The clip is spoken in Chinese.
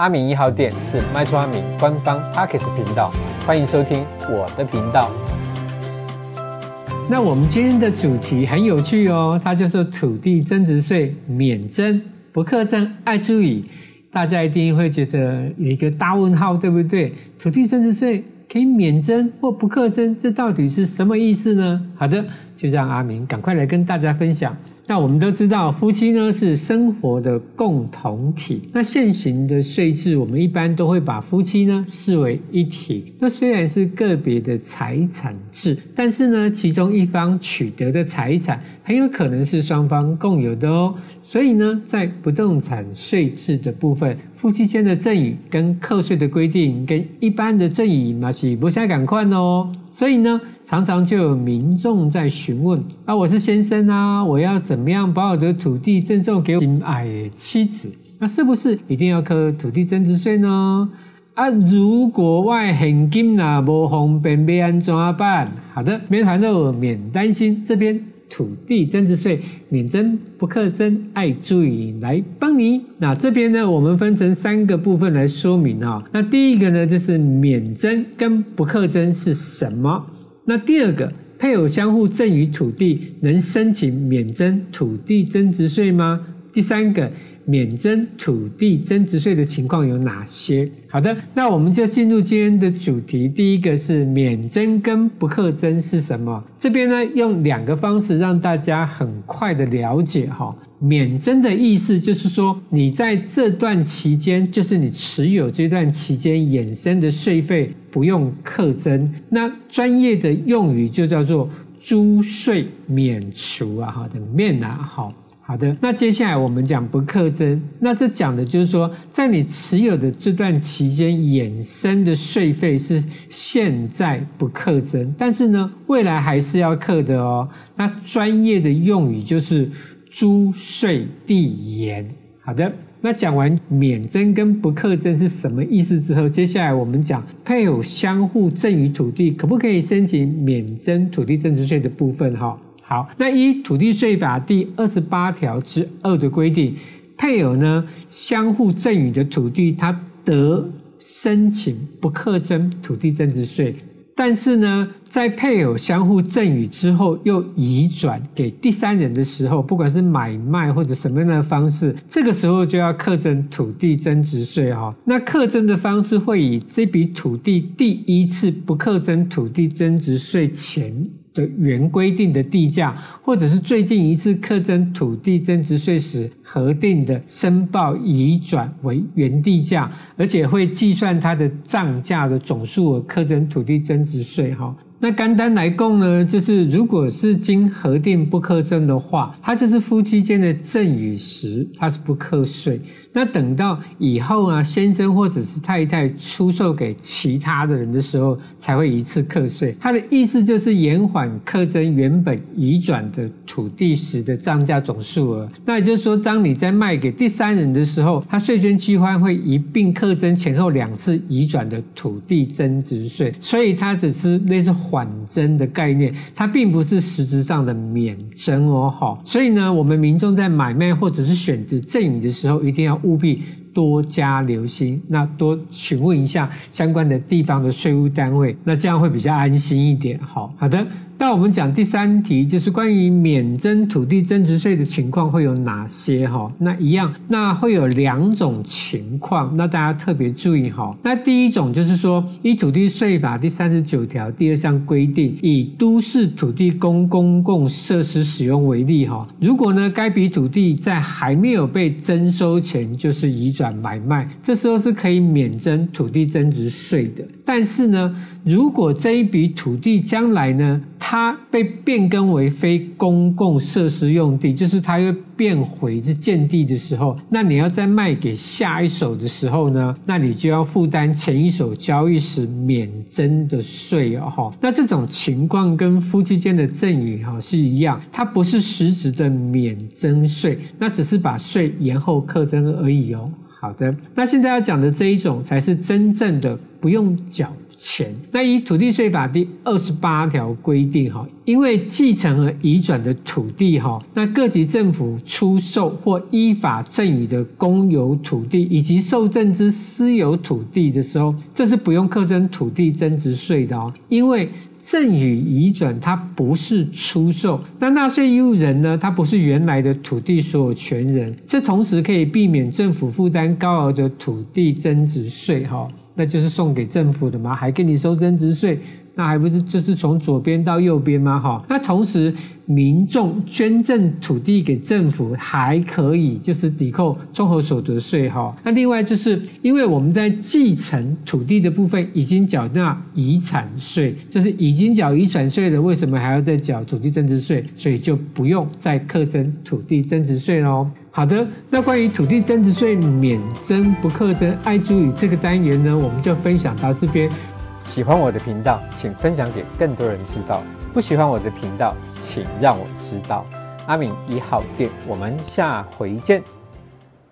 阿明一号店是卖厝阿明官方 Podcast 频道，欢迎收听我的频道。那我们今天的主题很有趣哦，它就是土地增值税免征不课征爱注意，大家一定会觉得有一个大问号，对不对？土地增值税可以免征或不课征，这到底是什么意思呢？好的，就让阿明赶快来跟大家分享。那我们都知道，夫妻呢是生活的共同体。那现行的税制，我们一般都会把夫妻呢视为一体。那虽然是个别的财产制，但是呢，其中一方取得的财产很有可能是双方共有的哦。所以呢，在不动产税制的部分，夫妻间的赠与跟课税的规定，跟一般的赠与嘛是不相赶快哦。所以呢，常常就有民众在询问啊，我是先生啊，我要怎么样把我的土地赠送给我心爱的妻子？那是不是一定要课土地增值税呢？啊，如果外现金呐不方便，要安怎办？好的，免烦恼，免担心，这边土地增值税免征不课征，爱注意来帮你。那这边呢，我们分成三个部分来说明啊。那第一个呢，就是免征跟不课征是什么？那第二个，配偶相互赠与土地，能申请免征土地增值税吗？第三个，免征土地增值税的情况有哪些？好的，那我们就进入今天的主题。第一个是免征跟不课征是什么？这边呢，用两个方式让大家很快的了解哈。免征的意思就是说，你在这段期间，就是你持有这段期间衍生的税费不用课征。那专业的用语就叫做租税免除啊，好的，免啊，好好的。那接下来我们讲不课征，那这讲的就是说，在你持有的这段期间衍生的税费是现在不课征，但是呢，未来还是要课的哦。那专业的用语就是。租税递延，好的。那讲完免征跟不课征是什么意思之后，接下来我们讲配偶相互赠与土地，可不可以申请免征土地增值税的部分？哈，好。那依土地税法第二十八条之二的规定，配偶呢相互赠与的土地，他得申请不课征土地增值税。但是呢，在配偶相互赠与之后，又移转给第三人的时候，不管是买卖或者什么样的方式，这个时候就要课征土地增值税哈。那课征的方式会以这笔土地第一次不课征土地增值税前的原规定的地价，或者是最近一次课征土地增值税时核定的申报移转为原地价，而且会计算它的账价的总数额课征土地增值税哈。那肝单来供呢，就是如果是经核定不克征的话，它就是夫妻间的赠与时，它是不克税。那等到以后啊，先生或者是太太出售给其他的人的时候，才会一次课税。它的意思就是延缓课征原本移转的土地时的账价总数额。那也就是说，当你在卖给第三人的时候，他税捐计划会一并课征前后两次移转的土地增值税。所以它只是类似。缓征的概念，它并不是实质上的免征哦，好，所以呢，我们民众在买卖或者是选择赠与的时候，一定要务必多加留心，那多询问一下相关的地方的税务单位，那这样会比较安心一点。好，好的。那我们讲第三题，就是关于免征土地增值税的情况会有哪些？哈，那一样，那会有两种情况，那大家特别注意哈。那第一种就是说，依土地税法第三十九条第二项规定，以都市土地供公共设施使用为例哈，如果呢该笔土地在还没有被征收前就是移转买卖，这时候是可以免征土地增值税的。但是呢，如果这一笔土地将来呢，它被变更为非公共设施用地，就是它又变回是建地的时候，那你要再卖给下一手的时候呢，那你就要负担前一手交易时免征的税哦，那这种情况跟夫妻间的赠与哈是一样，它不是实质的免征税，那只是把税延后课征而已哦。好的，那现在要讲的这一种才是真正的不用缴钱。那以土地税法第二十八条规定，哈，因为继承和移转的土地，哈，那各级政府出售或依法赠与的公有土地以及受赠之私有土地的时候，这是不用课征土地增值税的哦，因为。赠与移转，它不是出售，那纳税义务人呢？他不是原来的土地所有权人，这同时可以避免政府负担高额的土地增值税，哈，那就是送给政府的嘛，还给你收增值税。那还不是就是从左边到右边吗？哈，那同时民众捐赠土地给政府还可以就是抵扣综合所得税哈。那另外就是因为我们在继承土地的部分已经缴纳遗产税，就是已经缴遗产税了，为什么还要再缴土地增值税？所以就不用再课征土地增值税喽。好的，那关于土地增值税免征不课征爱注意这个单元呢，我们就分享到这边。喜欢我的频道，请分享给更多人知道。不喜欢我的频道，请让我知道。阿敏一号店，我们下回见。